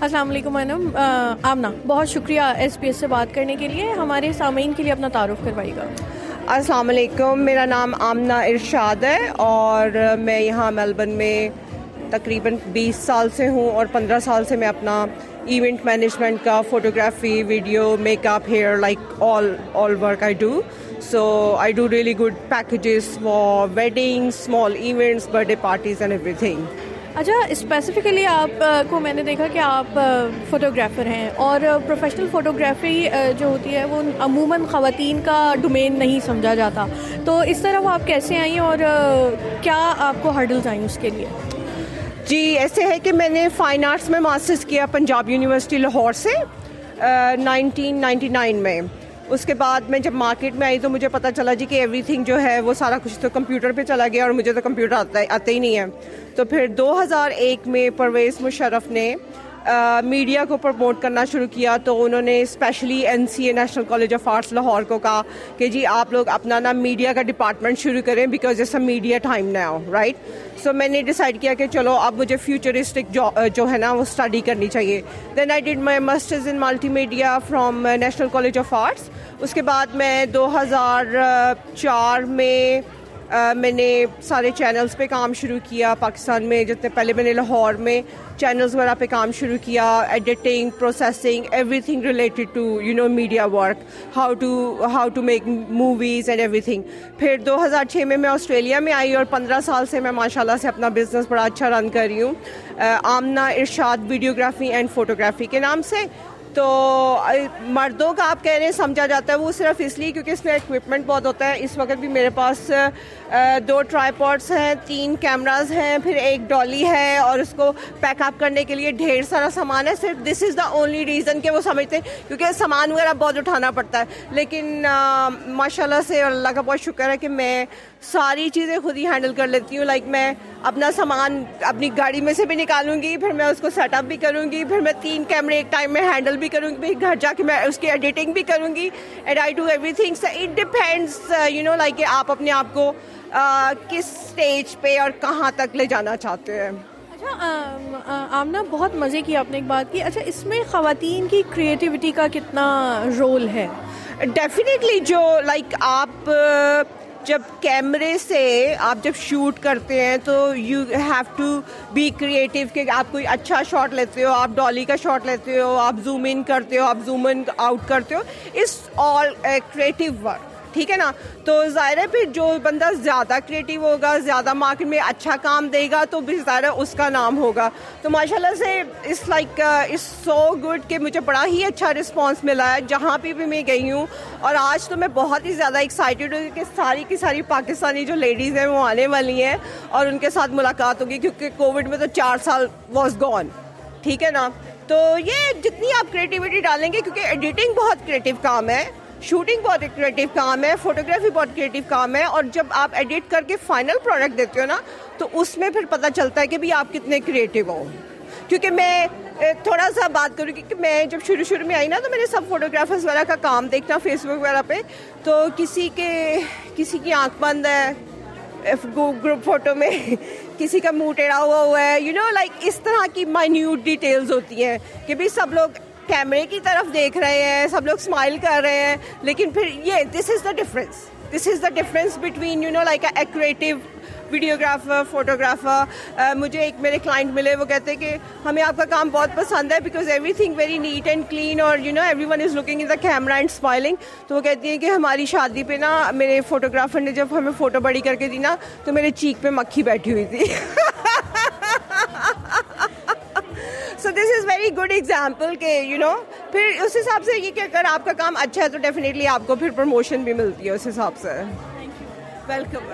السلام علیکم انم آمنا بہت شکریہ ایس پی ایس سے بات کرنے کے لیے، ہمارے سامعین کے لیے اپنا تعارف کروائیے گا۔ السلام علیکم، میرا نام آمنا ارشاد ہے اور میں یہاں میلبرن میں تقریباً بیس سال سے ہوں اور پندرہ سال سے میں اپنا ایونٹ مینجمنٹ کا photography, video, makeup, hair, like all all work I do so I do really good packages for wedding small events birthday parties and everything اچھا اسپیسیفکلی آپ کو میں نے دیکھا کہ آپ فوٹوگرافر ہیں اور پروفیشنل فوٹوگرافی جو ہوتی ہے، وہ عموماً خواتین کا ڈومین نہیں سمجھا جاتا۔ تو اس طرح وہ آپ کیسے آئیں اور کیا آپ کو ہرڈلز آئیں اس کے لیے؟ جی ایسے ہے کہ میں نے فائن آرٹس میں ماسٹرس کیا پنجاب یونیورسٹی لاہور سے نائنٹین نائنٹی نائن میں۔ اس کے بعد میں جب مارکیٹ میں آئی تو مجھے پتہ چلا جی کہ ایوری تھنگ جو ہے وہ سارا کچھ تو کمپیوٹر پہ چلا گیا اور مجھے تو کمپیوٹر آتا آتا ہی نہیں ہے۔ تو پھر دو ہزار ایک میں پرویز مشرف نے میڈیا کو پروموٹ کرنا شروع کیا تو انہوں نے specially N C A National College of Arts Lahore کو کہا کہ جی آپ لوگ اپنا نا میڈیا کا ڈپارٹمنٹ شروع کریں because it's a media time now right so میں نے ڈیسائڈ کیا کہ چلو، اب مجھے فیوچرسٹک جو ہے نا وہ اسٹڈی کرنی چاہیے۔ Then I did my masters in multimedia from National College of Arts اس کے بعد میں دو ہزار چار میں میں نے سارے چینلز پہ کام شروع کیا، پاکستان میں جتنے پہلے میں نے لاہور میں چینلز وغیرہ پہ کام شروع کیا editing processing everything related to you know media work how to how to make movies and everything پھر دو ہزار چھ میں میں آسٹریلیا میں آئی اور پندرہ سال سے میں ماشاء اللہ سے اپنا بزنس بڑا اچھا رن کر رہی ہوں۔ Amna Irshad videography and photography کے نام سے۔ تو مردوں کا آپ کہہ رہے ہیں، سمجھا جاتا ہے، وہ صرف اس لیے کیونکہ اس میں اکوپمنٹ بہت ہوتا ہے۔ اس وقت بھی میرے پاس دو ٹرائی پوٹس ہیں، تین کیمراز ہیں، پھر ایک ڈالی ہے اور اس کو پیک اپ کرنے کے لیے ڈھیر سارا سامان ہے۔ صرف دس از دا اونلی ریزن کہ وہ سمجھتے ہیں، کیونکہ سامان وغیرہ بہت اٹھانا پڑتا ہے۔ لیکن ماشاء اللہ سے اللہ کا بہت شکر ہے کہ میں ساری چیزیں خود ہی ہینڈل کر لیتی ہوں۔ لائک میں اپنا سامان اپنی گاڑی میں سے بھی نکالوں گی پھر میں اس کو سیٹ اپ بھی کروں گی پھر میں تین کیمرے ایک ٹائم میں ہینڈل بھی کروں گی۔ گھر جا کے میں اس کی ایڈیٹنگ بھی کروں گی۔ And I do everything it depends you know like کہ آپ اپنے آپ کو کس اسٹیج پہ اور کہاں تک لے جانا چاہتے ہیں۔ اچھا آمنا بہت مزے کی آپ نے ایک بات کی۔ اچھا اس میں خواتین کی کریٹیوٹی کا کتنا رول ہے؟ ڈیفینیٹلی جو لائک آپ جب کیمرے سے آپ جب شوٹ کرتے ہیں تو you have to be creative کہ آپ کوئی اچھا شاٹ لیتے ہو، آپ ڈالی کا شاٹ لیتے ہو، آپ زوم ان کرتے ہو، آپ زوم ان آؤٹ کرتے ہو۔ اس آل کریٹو ورک ٹھیک ہے نا؟ تو ظاہر ہے پھر جو بندہ زیادہ کریٹو ہوگا، زیادہ مارکیٹ میں اچھا کام دے گا، تو بھی ظاہر ہے اس کا نام ہوگا۔ تو ماشاء اللہ سے اس لائک اس سو گڈ کہ مجھے بڑا ہی اچھا رسپانس ملا ہے۔ جہاں پہ بھی میں گئی ہوں، اور آج تو میں بہت ہی زیادہ ایکسائٹیڈ ہوں کہ ساری کی ساری پاکستانی جو لیڈیز ہیں، وہ آنے والی ہیں اور ان کے ساتھ ملاقات ہوگی، کیونکہ کووڈ میں تو چار سال واز گون ٹھیک ہے نا؟ تو یہ جتنی آپ کریٹیوٹی ڈالیں گے، کیونکہ ایڈیٹنگ بہت کریٹو کام ہے۔ شوٹنگ بہت ایک کریٹو کام ہے فوٹوگرافی بہت کریٹو کام ہے اور جب آپ ایڈٹ کر کے فائنل پروڈکٹ دیتے ہو نا تو اس میں پھر پتہ چلتا ہے کہ بھی آپ کتنے کریٹو ہو کیونکہ میں تھوڑا سا بات کروں کہ میں جب شروع شروع میں آئی نا تو میں نے سب فوٹوگرافرس وغیرہ کا کام دیکھنا فیس بک وغیرہ پہ تو کسی کے کسی کی آنکھ بند ہے گروپ فوٹو میں کسی کا منہ ٹیڑھا ہوا ہوا ہے یو نو لائک اس طرح کی مائنیوٹ ڈیٹیلز ہوتی ہیں کہ بھی سب لوگ کیمرے کی طرف دیکھ رہے ہیں، سب لوگ اسمائل کر رہے ہیں، لیکن پھر یہ this is the difference this is the difference between you know like a accurate videographer photographer مجھے ایک میرے کلائنٹ ملے، وہ کہتے ہیں کہ ہمیں آپ کا کام بہت پسند ہے because everything very neat and clean اور you know everyone is looking in the camera and smiling تو وہ کہتی ہیں کہ ہماری شادی پہ نا، میرے فوٹوگرافر نے جب ہمیں فوٹو بڑی کر کے دی نا، تو میرے چیک پہ مکھی بیٹھی ہوئی تھی۔ So this is very good example کہ یو نو پھر اس حساب سے یہ کہ اگر آپ کا کام اچھا ہے تو ڈیفینیٹلی آپ کو پھر پروموشن بھی ملتی ہے اس حساب سے۔ ویلکم